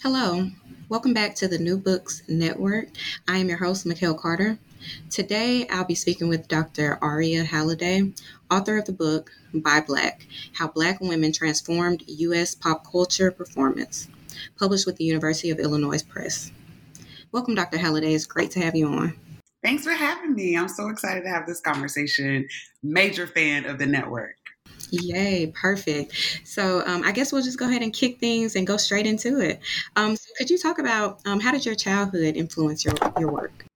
Hello, welcome back to the New Books Network. I am your host, Mikhail Carter. Today, I'll be speaking with Dr. Aria Halliday, author of the book Buy Black How Black Women Transformed U.S. Pop Culture Performance, published with the University of Illinois Press. Welcome, Dr. Halliday. It's great to have you on. Thanks for having me. I'm so excited to have this conversation. Major fan of the network. Yay, perfect. So um, I guess we'll just go ahead and kick things and go straight into it. Um, so could you talk about um, how did your childhood influence your, your work?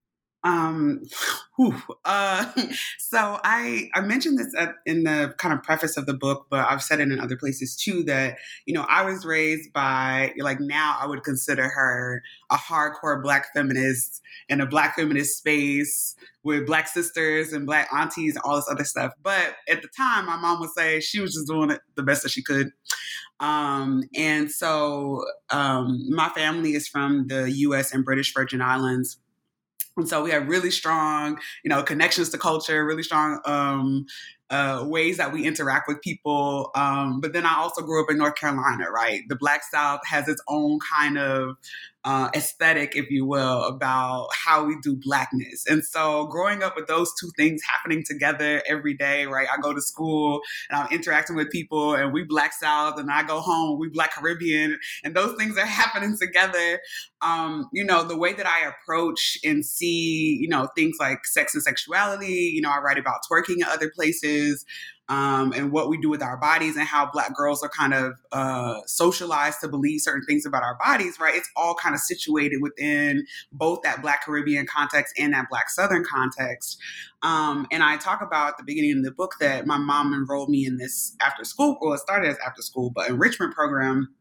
Um, whew, uh, so I I mentioned this in the kind of preface of the book, but I've said it in other places too. That you know I was raised by like now I would consider her a hardcore Black feminist in a Black feminist space with Black sisters and Black aunties and all this other stuff. But at the time, my mom would say she was just doing it the best that she could. Um, and so um, my family is from the U.S. and British Virgin Islands. And so we have really strong, you know, connections to culture, really strong um, uh, ways that we interact with people. Um, but then I also grew up in North Carolina, right? The Black South has its own kind of uh, aesthetic, if you will, about how we do blackness. And so growing up with those two things happening together every day, right? I go to school and I'm interacting with people and we Black South and I go home, we Black Caribbean, and those things are happening together. Um, you know, the way that I approach and see, you know, things like sex and sexuality, you know, I write about twerking in other places um, and what we do with our bodies and how black girls are kind of uh, socialized to believe certain things about our bodies, right? It's all kind of situated within both that black Caribbean context and that black Southern context. Um, and I talk about at the beginning of the book that my mom enrolled me in this after school, well, it started as after school, but enrichment program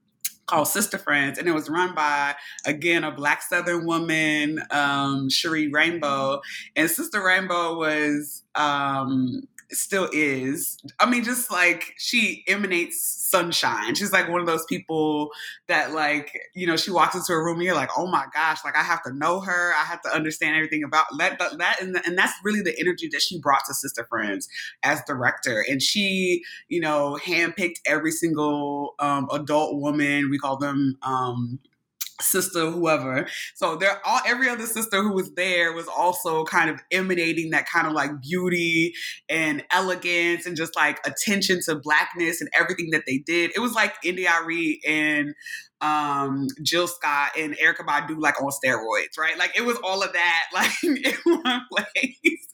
called Sister Friends, and it was run by again a Black Southern woman, um, Cherie Rainbow, and Sister Rainbow was um, still is. I mean, just like she emanates sunshine. She's like one of those people that, like, you know, she walks into a room and you're like, oh my gosh, like I have to know her. I have to understand everything about that. That, that and, and that's really the energy that she brought to Sister Friends as director. And she, you know, handpicked every single um, adult woman. We call them um, sister whoever so there all every other sister who was there was also kind of emanating that kind of like beauty and elegance and just like attention to blackness and everything that they did it was like India.Arie and um, Jill Scott and Erykah Badu like on steroids, right? Like it was all of that like in one place.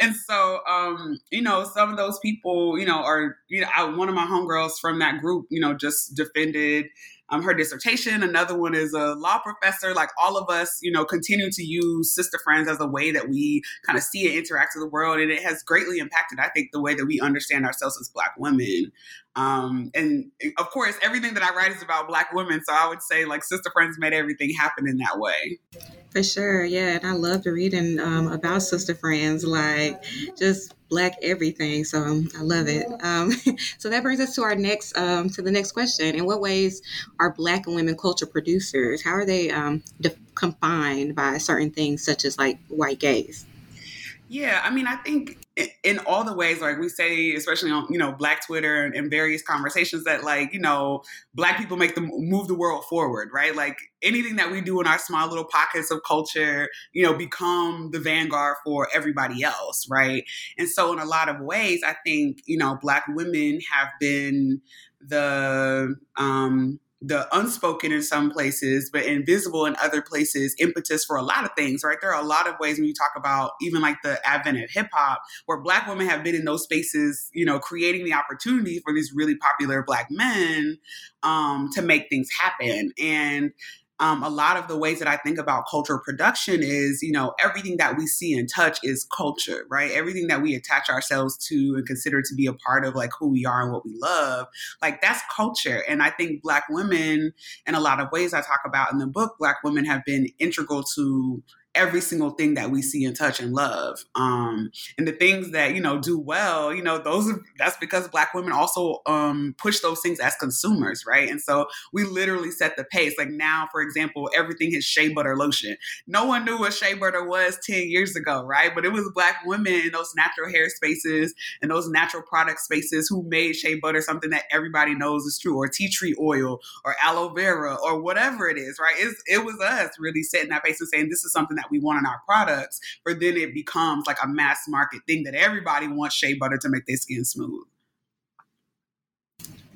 And so, um, you know, some of those people, you know, are you know, I, one of my homegirls from that group, you know, just defended um, her dissertation. Another one is a law professor. Like all of us, you know, continue to use Sister Friends as a way that we kind of see and interact with the world. And it has greatly impacted, I think, the way that we understand ourselves as Black women. Um, and of course, everything that I write is about Black women. So I would say, like, Sister Friends made everything happen in that way. For sure. Yeah. And I loved reading um, about Sister Friends, like, just black everything so um, i love it. Um, so that brings us to our next um, to the next question. In what ways are black and women culture producers? How are they um, de- confined by certain things such as like white gaze? Yeah i mean i think in all the ways like we say especially on you know black twitter and, and, various conversations that like you know black people make them move the world forward right? Like anything that we do in our small little pockets of culture you know become the vanguard for everybody else right? And so in a lot of ways i think you know black women have been the um the unspoken in some places, but invisible in other places, impetus for a lot of things, right? There are a lot of ways when you talk about even like the advent of hip hop, where black women have been in those spaces, you know, creating the opportunity for these really popular black men um, to make things happen. And um, a lot of the ways that I think about cultural production is, you know, everything that we see and touch is culture, right? Everything that we attach ourselves to and consider to be a part of like who we are and what we love, like that's culture. And I think Black women, in a lot of ways I talk about in the book, Black women have been integral to every single thing that we see and touch and love. Um, and the things that, you know, do well, you know, those that's because black women also um, push those things as consumers, right? And so we literally set the pace. Like now, for example, everything is shea butter lotion. No one knew what shea butter was 10 years ago, right? But it was black women in those natural hair spaces and those natural product spaces who made shea butter something that everybody knows is true, or tea tree oil, or aloe vera, or whatever it is, right? It's, it was us really setting that pace and saying this is something that we want in our products, but then it becomes like a mass market thing that everybody wants shea butter to make their skin smooth.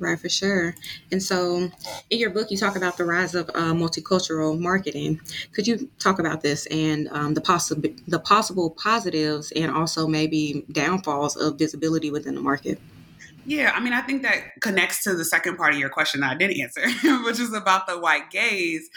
Right, for sure. And so, in your book, you talk about the rise of uh, multicultural marketing. Could you talk about this and um, the possible the possible positives and also maybe downfalls of visibility within the market? Yeah, I mean, I think that connects to the second part of your question that I didn't answer, which is about the white gaze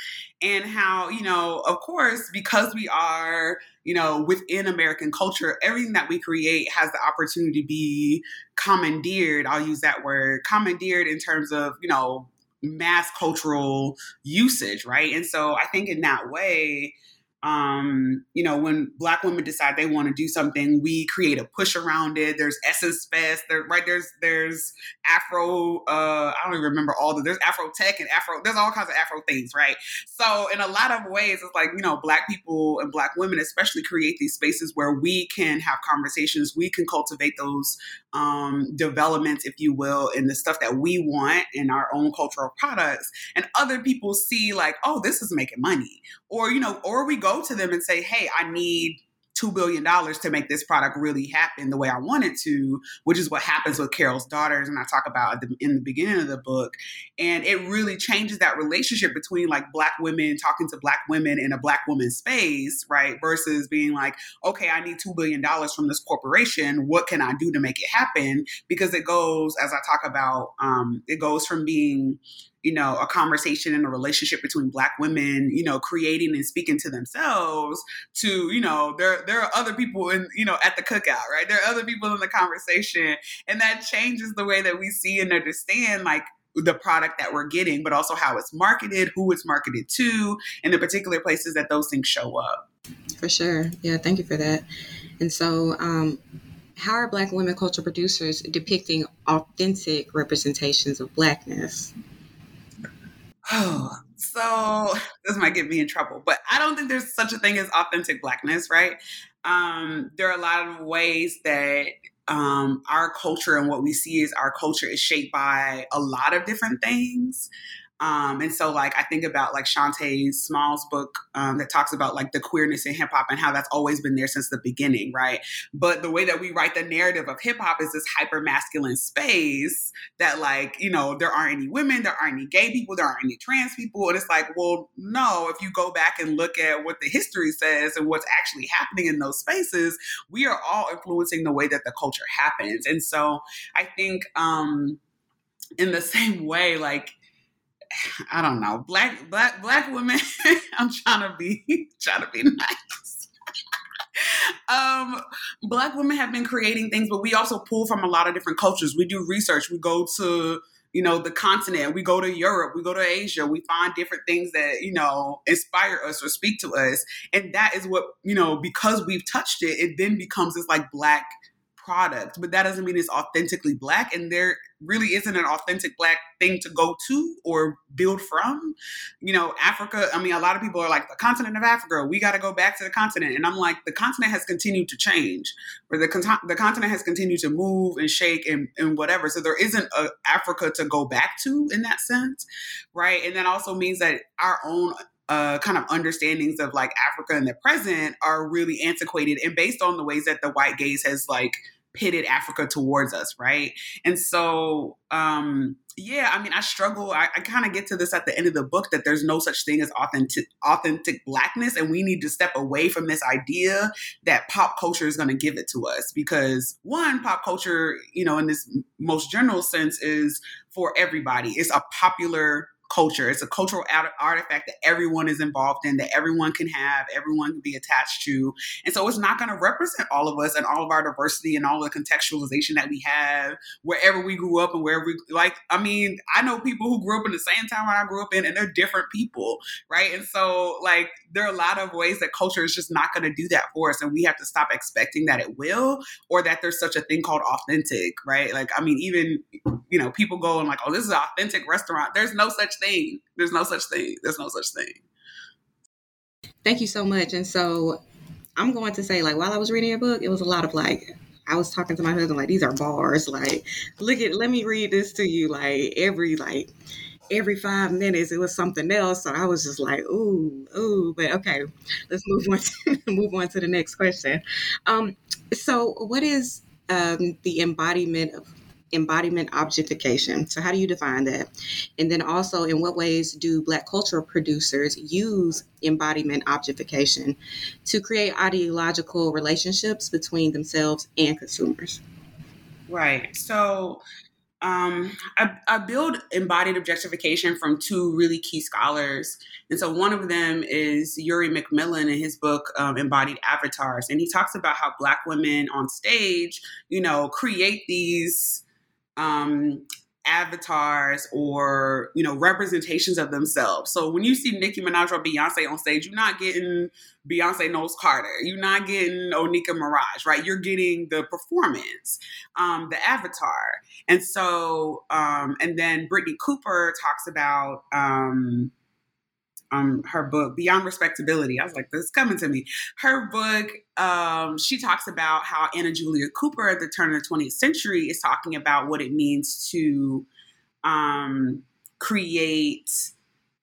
and how, you know, of course, because we are, you know, within American culture, everything that we create has the opportunity to be commandeered. I'll use that word commandeered in terms of, you know, mass cultural usage, right? And so I think in that way, um, you know, when black women decide they want to do something, we create a push around it. There's Essence Fest, there, right? There's there's Afro. Uh, I don't even remember all the. There's Afro Tech and Afro. There's all kinds of Afro things, right? So in a lot of ways, it's like you know, black people and black women especially create these spaces where we can have conversations. We can cultivate those um, developments, if you will, in the stuff that we want in our own cultural products, and other people see like, oh, this is making money, or you know, or we go go to them and say, hey, I need $2 billion to make this product really happen the way I want it to, which is what happens with Carol's daughters. And I talk about in the beginning of the book. And it really changes that relationship between like black women talking to black women in a black woman space, right? Versus being like, okay, I need $2 billion from this corporation. What can I do to make it happen? Because it goes, as I talk about, um, it goes from being you know, a conversation and a relationship between black women, you know, creating and speaking to themselves to, you know, there there are other people in, you know, at the cookout, right? There are other people in the conversation. And that changes the way that we see and understand like the product that we're getting, but also how it's marketed, who it's marketed to, and the particular places that those things show up. For sure. Yeah, thank you for that. And so, um, how are Black women culture producers depicting authentic representations of Blackness? Oh, so this might get me in trouble, but I don't think there's such a thing as authentic blackness, right? Um, there are a lot of ways that um, our culture and what we see as our culture is shaped by a lot of different things. Um, and so, like, I think about like Shanté Small's book um, that talks about like the queerness in hip hop and how that's always been there since the beginning, right? But the way that we write the narrative of hip hop is this hyper masculine space that, like, you know, there aren't any women, there aren't any gay people, there aren't any trans people. And it's like, well, no, if you go back and look at what the history says and what's actually happening in those spaces, we are all influencing the way that the culture happens. And so, I think, um, in the same way, like, I don't know, black black black women. I'm trying to be trying to be nice. um, black women have been creating things, but we also pull from a lot of different cultures. We do research. We go to you know the continent. We go to Europe. We go to Asia. We find different things that you know inspire us or speak to us, and that is what you know because we've touched it. It then becomes this like black product, but that doesn't mean it's authentically black. And there really isn't an authentic black thing to go to or build from. You know, Africa, I mean, a lot of people are like, the continent of Africa, we got to go back to the continent. And I'm like, the continent has continued to change, where the, con- the continent has continued to move and shake and, and whatever. So there isn't a Africa to go back to in that sense, right? And that also means that our own uh, kind of understandings of like Africa in the present are really antiquated and based on the ways that the white gaze has like pitted Africa towards us, right? And so, um, yeah, I mean, I struggle. I, I kind of get to this at the end of the book that there's no such thing as authentic, authentic blackness, and we need to step away from this idea that pop culture is going to give it to us. Because one, pop culture, you know, in this most general sense, is for everybody. It's a popular culture. It's a cultural artifact that everyone is involved in, that everyone can have, everyone can be attached to. And so it's not going to represent all of us and all of our diversity and all the contextualization that we have wherever we grew up and wherever we like. I mean, I know people who grew up in the same town I grew up in, and they're different people, right? And so, like, there are a lot of ways that culture is just not going to do that for us. And we have to stop expecting that it will or that there's such a thing called authentic, right? Like, I mean, even, you know, people go and like, oh, this is an authentic restaurant. There's no such thing. There's no such thing. There's no such thing. Thank you so much. And so I'm going to say, like, while I was reading your book, it was a lot of like, I was talking to my husband, like, these are bars. Like, look at, let me read this to you. Like, every, like, every five minutes it was something else. So I was just like, ooh, ooh. But okay, let's move on to move on to the next question. Um, so what is um, the embodiment of embodiment objectification. So, how do you define that? And then also, in what ways do Black cultural producers use embodiment objectification to create ideological relationships between themselves and consumers? Right. So, um, I, I build embodied objectification from two really key scholars. And so one of them is Uri McMillan in his book, um, Embodied Avatars. And he talks about how Black women on stage, you know, create these um, avatars or you know representations of themselves. So when you see Nicki Minaj or Beyonce on stage, you're not getting Beyonce Knowles Carter, you're not getting Onika Maraj, right? You're getting the performance, um, the avatar, and so um, and then Brittney Cooper talks about. Um, um, her book Beyond Respectability. I was like, this is coming to me. Her book, um, she talks about how Anna Julia Cooper at the turn of the 20th century is talking about what it means to um, create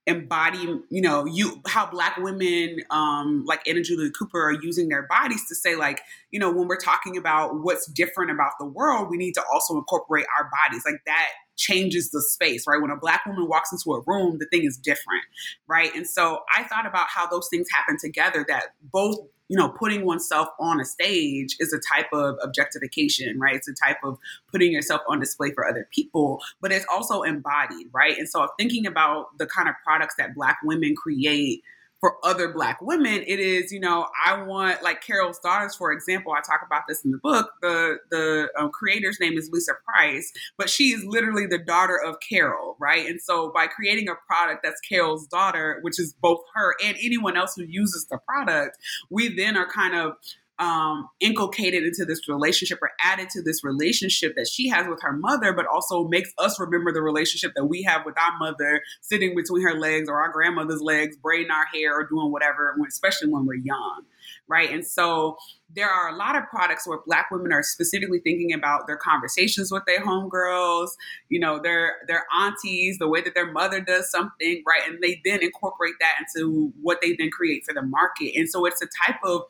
embody you know you how black women um like Anna Julia Cooper are using their bodies to say like you know when we're talking about what's different about the world we need to also incorporate our bodies like that changes the space, right? When a black woman walks into a room, the thing is different, right? And so I thought about how those things happen together that both you know, putting oneself on a stage is a type of objectification, right? It's a type of putting yourself on display for other people, but it's also embodied, right? And so thinking about the kind of products that Black women create for other black women it is you know i want like carol's daughters for example i talk about this in the book the the um, creator's name is lisa price but she is literally the daughter of carol right? And so by creating a product that's carol's daughter which is both her and anyone else who uses the product we then are kind of um, inculcated into this relationship or added to this relationship that she has with her mother, but also makes us remember the relationship that we have with our mother sitting between her legs or our grandmother's legs, braiding our hair or doing whatever, especially when we're young. Right. And so there are a lot of products where black women are specifically thinking about their conversations with their homegirls, you know, their their aunties, the way that their mother does something, right? And they then incorporate that into what they then create for the market. And so it's a type of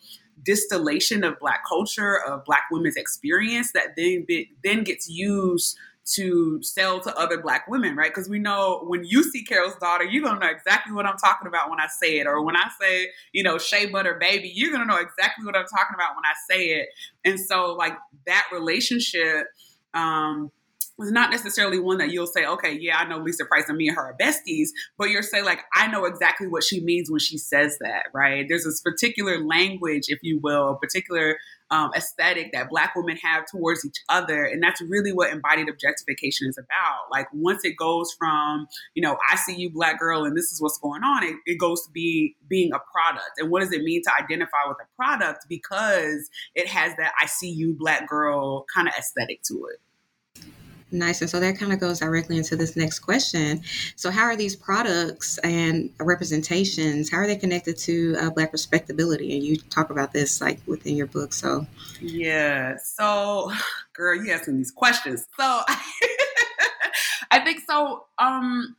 distillation of black culture of black women's experience that then be, then gets used to sell to other black women, right? Because we know when you see Carol's daughter, you're gonna know exactly what I'm talking about when I say it. Or when I say, you know, Shea Butter Baby, you're gonna know exactly what I'm talking about when I say it. And so, like that relationship, um, it's not necessarily one that you'll say, okay, yeah, I know Lisa Price and me and her are besties, but you're saying like, I know exactly what she means when she says that, right? There's this particular language, if you will, a particular um, aesthetic that Black women have towards each other, and that's really what embodied objectification is about. Like once it goes from, you know, I see you, Black girl, and this is what's going on, it, it goes to be being a product. And what does it mean to identify with a product? Because it has that I see you, Black girl kind of aesthetic to it. Nice. And so that kind of goes directly into this next question. So, how are these products and representations, how are they connected to uh, Black respectability? And you talk about this like within your book. So, yeah. So, girl, you asking these questions. So, I think so. Um,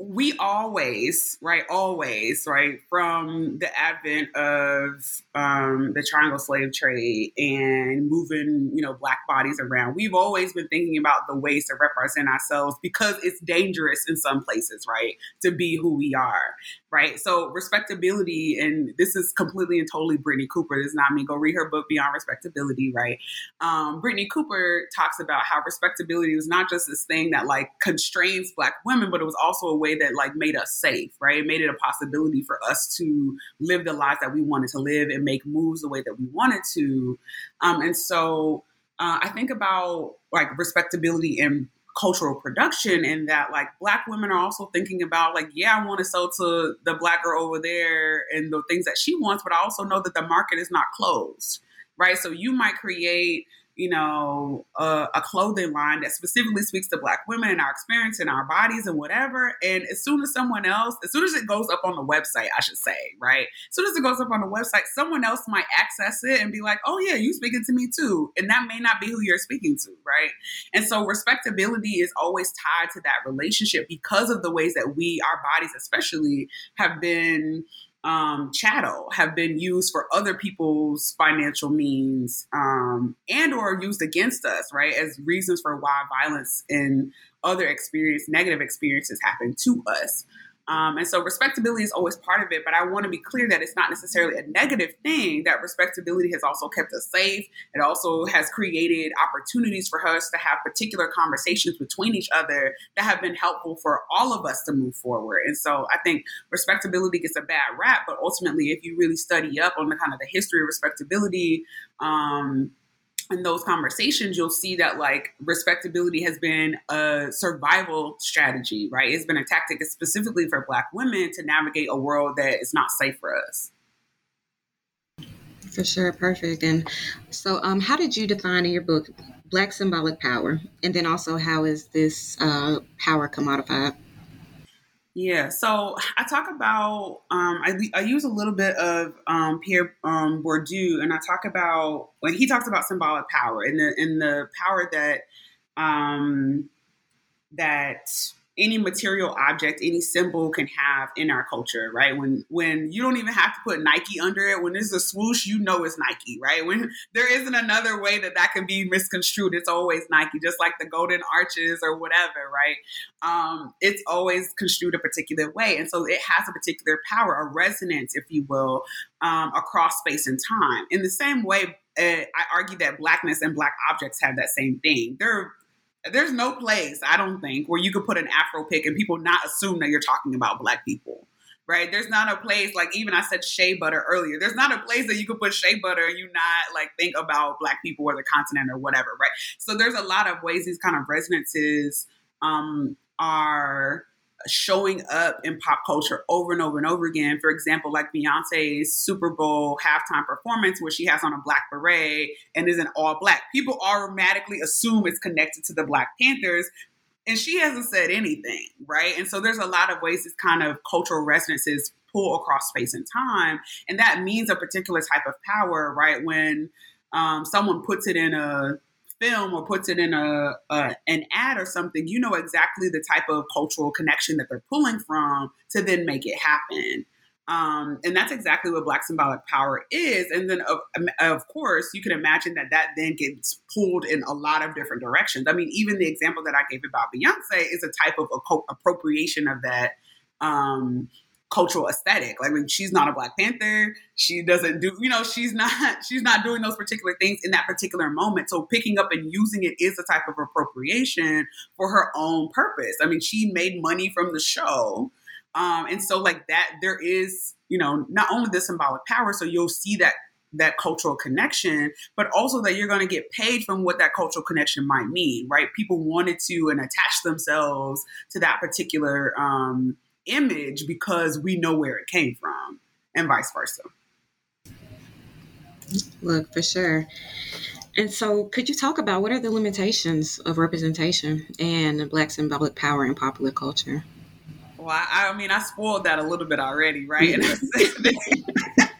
we always, right, always, right, from the advent of um, the triangle slave trade and moving, you know, black bodies around, we've always been thinking about the ways to represent ourselves because it's dangerous in some places, right, to be who we are, right? So respectability, and this is completely and totally Brittney Cooper. This is not me. Go read her book Beyond Respectability, right? Um, Brittney Cooper talks about how respectability was not just this thing that like constrains black women, but it was also a way way that like made us safe, right? It made it a possibility for us to live the lives that we wanted to live and make moves the way that we wanted to. Um, and so uh, I think about like respectability and cultural production and that like black women are also thinking about like yeah i want to sell to the black girl over there and the things that she wants but i also know that the market is not closed right so you might create you know, a, a, clothing line that specifically speaks to Black women and our experience and our bodies and whatever. And as soon as someone else, as soon as it goes up on the website, I should say, right? As soon as it goes up on the website, someone else might access it and be like, oh, yeah, you speaking to me too. And that may not be who you're speaking to, right? And so respectability is always tied to that relationship because of the ways that we, our bodies especially, have been um, chattel have been used for other people's financial means um, and or used against us right as reasons for why violence and other experience negative experiences happen to us um, and so respectability is always part of it, but I want to be clear that it's not necessarily a negative thing, that respectability has also kept us safe. It also has created opportunities for us to have particular conversations between each other that have been helpful for all of us to move forward. And so I think respectability gets a bad rap, but ultimately, if you really study up on the kind of the history of respectability, um, in those conversations, you'll see that like respectability has been a survival strategy, right? It's been a tactic specifically for Black women to navigate a world that is not safe for us. For sure, perfect. And so, um, how did you define in your book Black symbolic power? And then also, how is this uh, power commodified? Yeah, so I talk about um, I, I use a little bit of um, Pierre um, Bourdieu, and I talk about when he talks about symbolic power and the and the power that um, that any material object, any symbol can have in our culture, right? When when you don't even have to put Nike under it, when there's a swoosh, you know it's Nike, right? When there isn't another way that that can be misconstrued, it's always Nike, just like the golden arches or whatever, right? Um, it's always construed a particular way, and so it has a particular power, a resonance, if you will, um, across space and time. In the same way, uh, I argue that blackness and black objects have that same thing. They're there's no place, I don't think, where you could put an Afro pick and people not assume that you're talking about black people. Right? There's not a place like even I said shea butter earlier. There's not a place that you could put shea butter and you not like think about black people or the continent or whatever, right? So there's a lot of ways these kind of resonances um, are showing up in pop culture over and over and over again. For example, like Beyonce's Super Bowl halftime performance, where she has on a black beret and is in all black. People automatically assume it's connected to the Black Panthers. And she hasn't said anything, right? And so there's a lot of ways this kind of cultural resonances pull across space and time. And that means a particular type of power, right? When um, someone puts it in a film or puts it in a, a, an ad or something, you know exactly the type of cultural connection that they're pulling from to then make it happen. Um, and that's exactly what Black symbolic power is. And then, of, of course, you can imagine that that then gets pulled in a lot of different directions. I mean, even the example that I gave about Beyonce is a type of appropriation of that. Um, cultural aesthetic. Like she's not a Black Panther. She doesn't do, you know, she's not she's not doing those particular things in that particular moment. So picking up and using it is a type of appropriation for her own purpose. I mean, she made money from the show. Um, and so like that there is, you know, not only the symbolic power, so you'll see that that cultural connection, but also that you're going to get paid from what that cultural connection might mean, right? People wanted to and attach themselves to that particular um, image because we know where it came from, and vice versa. Look, for sure. And so, could you talk about what are the limitations of representation and Black symbolic power in popular culture? Well, I, I mean, I spoiled that a little bit already, right? And I said, that,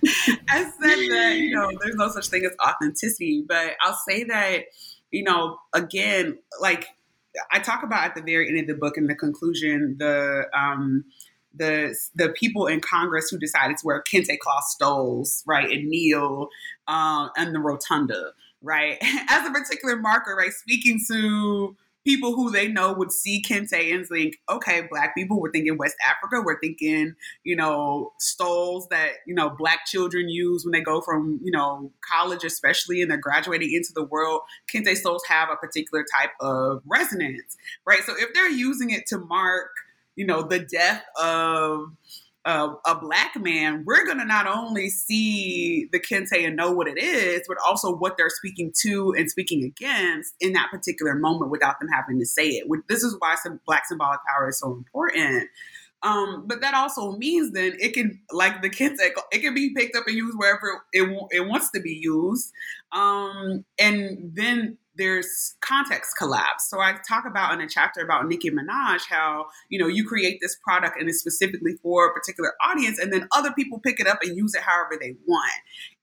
I said that, you know, there's no such thing as authenticity, but I'll say that, you know, again, like I talk about at the very end of the book in the conclusion the um, the the people in Congress who decided to wear kente cloth stoles, right, and kneel um, in the rotunda, right, as a particular marker, right, speaking to people who they know would see kente and think, okay, black people, we're thinking West Africa, we're thinking, you know, stoles that, you know, black children use when they go from, you know, college, especially, and they're graduating into the world. Kente stoles have a particular type of resonance, right? So if they're using it to mark, you know, the death of uh, a black man, we're going to not only see the kente and know what it is, but also what they're speaking to and speaking against in that particular moment without them having to say it. This is why some black symbolic power is so important. Um, but that also means then it can, like the kente, it can be picked up and used wherever it, it wants to be used. Um, and then there's context collapse. So I talk about in a chapter about Nicki Minaj how, you know, you create this product and it's specifically for a particular audience and then other people pick it up and use it however they want.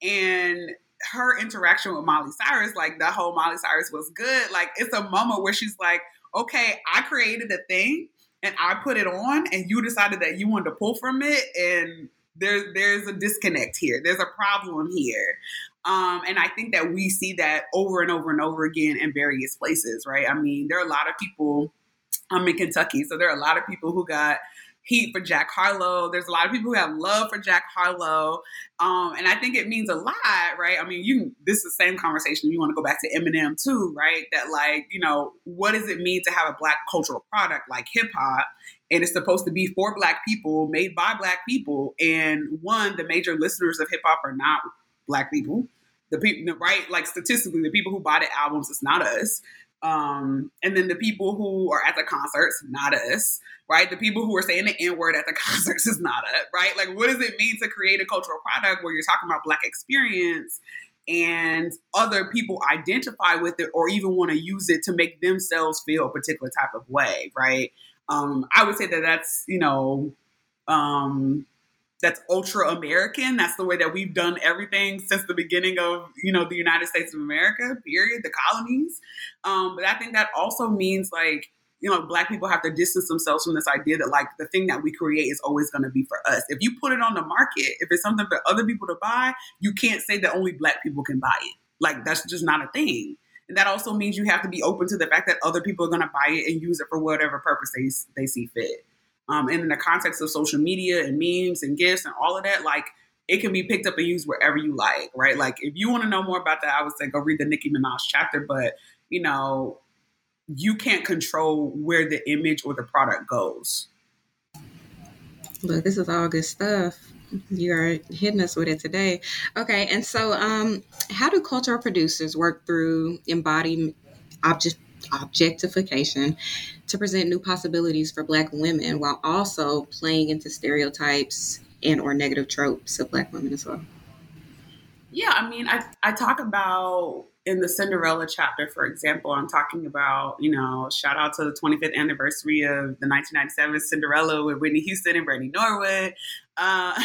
And her interaction with Miley Cyrus, like the whole Miley Cyrus was good. Like it's a moment where she's like, okay, I created a thing and I put it on and you decided that you wanted to pull from it and there, there's a disconnect here. There's a problem here. Um, and I think that we see that over and over and over again in various places, right? I mean, there are a lot of people. I'm in Kentucky, so there are a lot of people who got heat for Jack Harlow. There's a lot of people who have love for Jack Harlow, um, and I think it means a lot, right? I mean, you this is the same conversation. You want to go back to Eminem too, right? That like, you know, what does it mean to have a black cultural product like hip hop? And it's supposed to be for black people, made by black people. And one, the major listeners of hip hop are not black people the people, right? Like statistically, the people who buy the albums, it's not us. Um, and then the people who are at the concerts, not us, right? The people who are saying the N word at the concerts is not us, right? Like, what does it mean to create a cultural product where you're talking about Black experience and other people identify with it or even want to use it to make themselves feel a particular type of way, right? Um, I would say that that's, you know, um, that's ultra American. That's the way that we've done everything since the beginning of you know the United States of America. Period. The colonies. Um, but I think that also means like you know black people have to distance themselves from this idea that like the thing that we create is always going to be for us. If you put it on the market, if it's something for other people to buy, you can't say that only black people can buy it. Like that's just not a thing. And that also means you have to be open to the fact that other people are going to buy it and use it for whatever purpose they they see fit. Um, and in the context of social media and memes and gifts and all of that, like it can be picked up and used wherever you like, right? Like if you want to know more about that, I would say go read the Nicki Minaj chapter. But you know, you can't control where the image or the product goes. Look, this is all good stuff. You are hitting us with it today. Okay, and so um, how do cultural producers work through embodied object objectification to present new possibilities for black women while also playing into stereotypes and or negative tropes of black women as well. Yeah i mean i, I talk about in the Cinderella chapter, for example, I'm talking about, you know, shout out to the 25th anniversary of the 1997 Cinderella with Whitney Houston and Brandy Norwood, uh,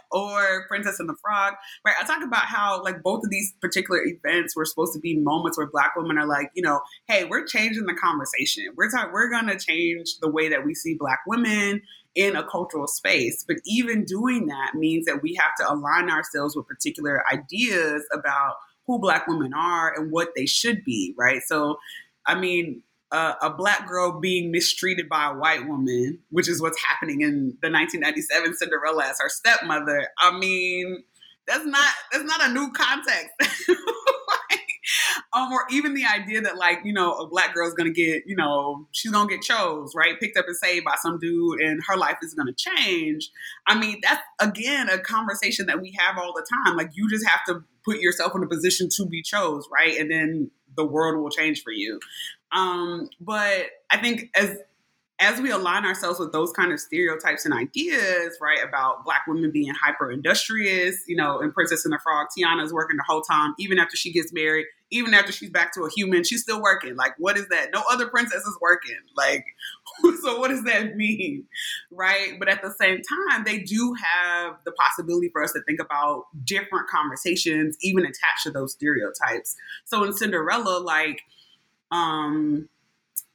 or Princess and the Frog, right? I talk about how, like, both of these particular events were supposed to be moments where Black women are like, you know, hey, we're changing the conversation. We're talking, we're going to change the way that we see Black women in a cultural space. But even doing that means that we have to align ourselves with particular ideas about who black women are and what they should be, right? So, I mean, uh, a black girl being mistreated by a white woman, which is what's happening in the 1997 Cinderella as her stepmother. I mean, that's not that's not a new context. um, or even the idea that like you know a black girl is gonna get you know she's gonna get chose right, picked up and saved by some dude, and her life is gonna change. I mean, that's again a conversation that we have all the time. Like you just have to put yourself in a position to be chose, right, and then the world will change for you. Um, but I think as as we align ourselves with those kind of stereotypes and ideas, right, about black women being hyper industrious, you know, in Princess and the Frog, Tiana is working the whole time, even after she gets married, even after she's back to a human, she's still working. Like, what is that? No other princess is working. Like, so what does that mean? Right. But at the same time, they do have the possibility for us to think about different conversations, even attached to those stereotypes. So in Cinderella, like, um,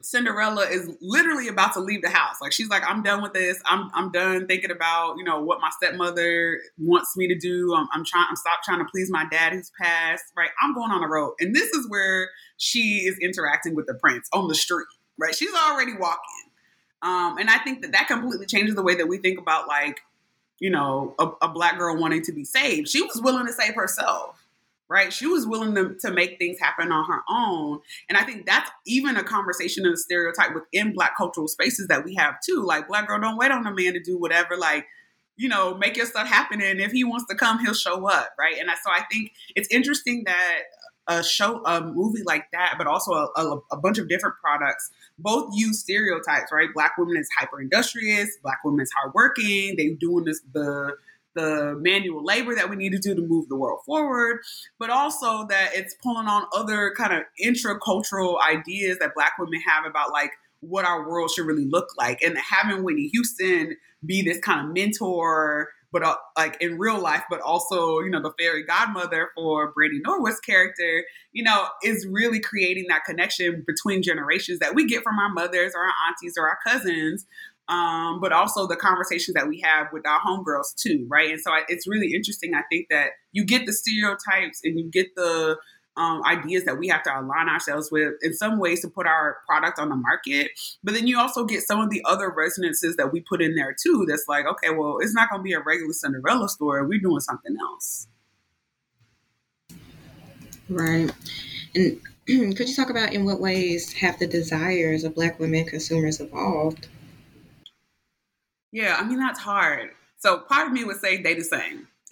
Cinderella is literally about to leave the house. Like she's like, I'm done with this. I'm I'm done thinking about you know what my stepmother wants me to do. I'm, I'm trying. I'm stop trying to please my dad who's passed. Right. I'm going on the road, and this is where she is interacting with the prince on the street. Right. She's already walking, um, and I think that that completely changes the way that we think about like you know a, a black girl wanting to be saved. She was willing to save herself right? She was willing to, to make things happen on her own. And I think that's even a conversation and a stereotype within Black cultural spaces that we have too. Like, Black girl, don't wait on a man to do whatever. Like, you know, make your stuff happen. And if he wants to come, he'll show up, right? And so I think it's interesting that a show, a movie like that, but also a, a, a bunch of different products both use stereotypes, right? Black women is hyper industrious, black women is hardworking, they doing this the the manual labor that we need to do to move the world forward, but also that it's pulling on other kind of intracultural ideas that Black women have about like what our world should really look like. And having Whitney Houston be this kind of mentor, but uh, like in real life, but also, you know, the fairy godmother for Brandy Norwood's character, you know, is really creating that connection between generations that we get from our mothers or our aunties or our cousins um, but also the conversations that we have with our homegirls too, right? And so I, it's really interesting. I think that you get the stereotypes and you get the um, ideas that we have to align ourselves with in some ways to put our product on the market. But then you also get some of the other resonances that we put in there too. That's like, okay, well, it's not going to be a regular Cinderella story. We're doing something else. Right. And could you talk about in what ways have the desires of Black women consumers evolved? Yeah, I mean that's hard. So part of me would say they the same.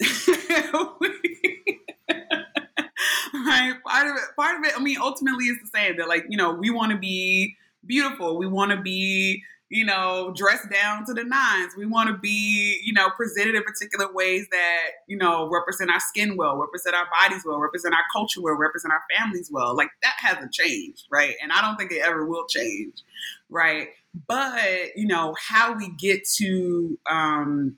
right? Part of it, part of it, I mean, ultimately is the same that like, you know, we want to be beautiful. We want to be, you know, dressed down to the nines. We want to be, you know, presented in particular ways that, you know, represent our skin well, represent our bodies well, represent our culture well, represent our families well. Like that hasn't changed, right? And I don't think it ever will change, right? But, you know, how we get to um,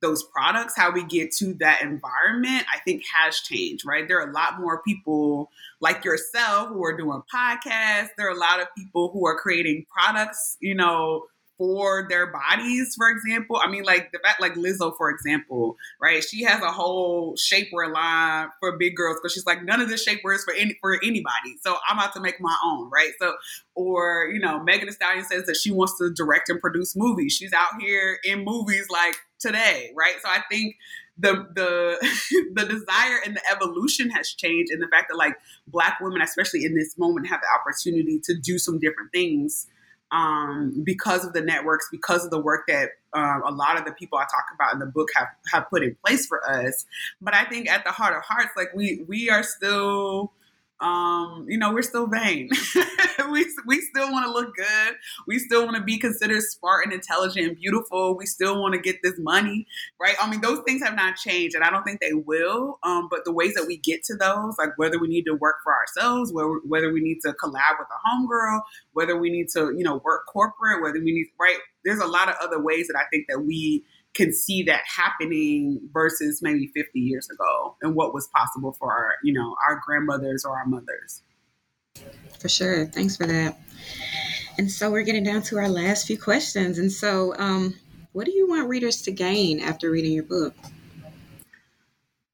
those products, how we get to that environment, I think has changed, right? There are a lot more people like yourself who are doing podcasts. There are a lot of people who are creating products, you know, for their bodies, for example. I mean, like the fact, like Lizzo, for example, right? She has a whole shapewear line for big girls because she's like, none of this shapewear is for any for anybody. So I'm about to make my own, right? So, or you know, Megan Thee Stallion says that she wants to direct and produce movies. She's out here in movies like today, right? So I think the the the desire and the evolution has changed, and the fact that like Black women, especially in this moment, have the opportunity to do some different things um, because of the networks, because of the work that um, a lot of the people I talk about in the book have, have put in place for us. But I think at the heart of hearts, like we we are still um, you know, we're still vain. we, we still want to look good. We still want to be considered smart and intelligent and beautiful. We still want to get this money, right? I mean, those things have not changed, and I don't think they will. Um, but the ways that we get to those, like whether we need to work for ourselves, whether, whether we need to collab with a homegirl, whether we need to, you know, work corporate, whether we need, right? There's a lot of other ways that I think that we can see that happening versus maybe 50 years ago and what was possible for our, you know, our grandmothers or our mothers. For sure. Thanks for that. And so we're getting down to our last few questions. And so, um, what do you want readers to gain after reading your book?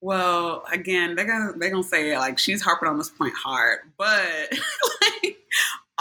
Well, again, they're gonna they're gonna say like she's harping on this point hard, but like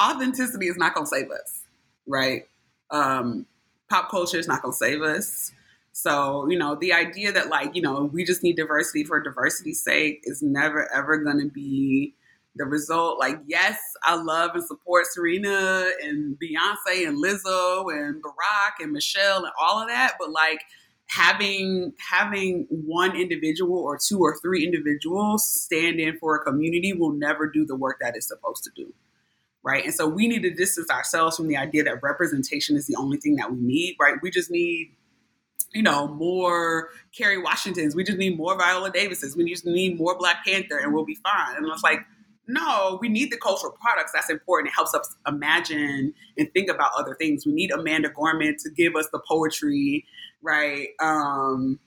authenticity is not gonna save us, right? Um, pop culture is not gonna save us. So, you know, the idea that like, you know, we just need diversity for diversity's sake is never ever going to be the result. Like, yes, I love and support Serena and Beyonce and Lizzo and Barack and Michelle and all of that, but like having having one individual or two or three individuals stand in for a community will never do the work that it's supposed to do right? And so we need to distance ourselves from the idea that representation is the only thing that we need, right? We just need you know, more Kerry Washingtons. We just need more Viola Davises. We just need more Black Panther and we'll be fine. And I was like, no, we need the cultural products. That's important. It helps us imagine and think about other things. We need Amanda Gorman to give us the poetry, right? Um,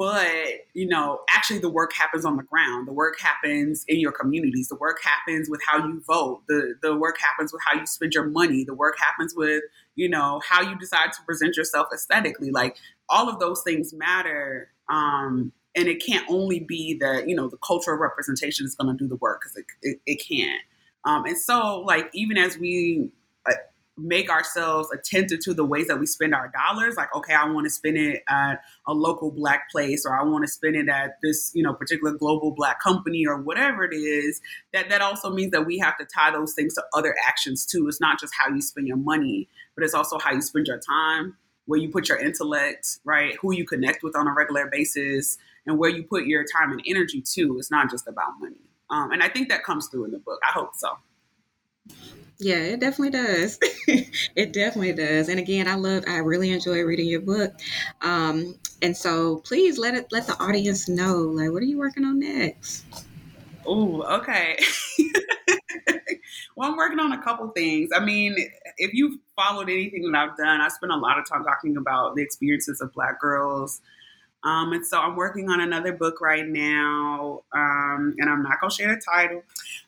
but you know actually the work happens on the ground the work happens in your communities the work happens with how you vote the the work happens with how you spend your money the work happens with you know how you decide to present yourself aesthetically like all of those things matter um and it can't only be that you know the cultural representation is going to do the work because it, it, it, can't. Um and so like even as we uh, make ourselves attentive to the ways that we spend our dollars. Like okay i want to spend it at a local black place or i want to spend it at this you know particular global black company or whatever it is. That that also means that we have to tie those things to other actions too. It's not just how you spend your money but it's also how you spend your time where you put your intellect right? Who you connect with on a regular basis and where you put your time and energy too. It's not just about money. Um, and i think that comes through in the book. I hope so yeah, it definitely does. it definitely does. And again, I love, I really enjoy reading your book. Um, and so please let it, let the audience know, like, what are you working on next? Oh, okay. well, I'm working on a couple things. I mean, if you've followed anything that I've done, I spent a lot of time talking about the experiences of Black girls um, and so I'm working on another book right now, um, and I'm not gonna share the title,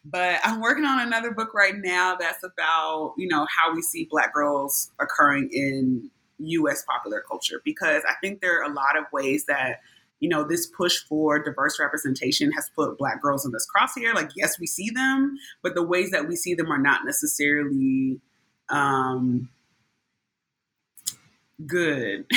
but I'm working on another book right now that's about you know how we see Black girls occurring in U.S. popular culture because I think there are a lot of ways that you know this push for diverse representation has put Black girls in this crosshair. Like yes, we see them, but the ways that we see them are not necessarily um, good.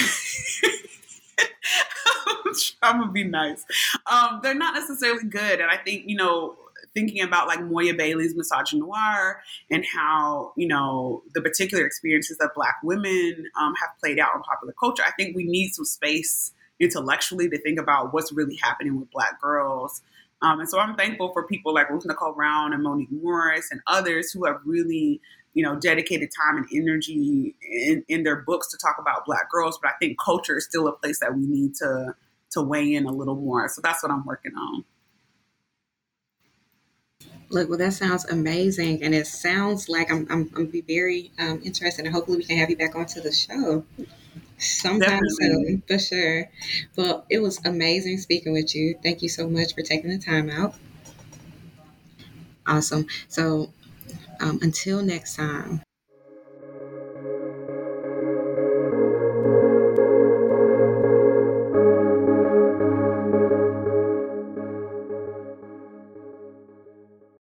I'm gonna be nice. Um, they're not necessarily good, and I think you know thinking about like Moya Bailey's misogynoir and how you know the particular experiences that Black women um, have played out in popular culture. I think we need some space intellectually to think about what's really happening with Black girls. Um, and so I'm thankful for people like Ruth Nicole Brown and Monique Morris and others who have really you know, dedicated time and energy in, in their books to talk about black girls. But I think culture is still a place that we need to to weigh in a little more. So that's what I'm working on. Look, well, that sounds amazing, and it sounds like I'm I'm, I'm be very um, interested, and hopefully we can have you back onto the show sometime Definitely. soon for sure. Well, it was amazing speaking with you. Thank you so much for taking the time out. Awesome. So um, until next time.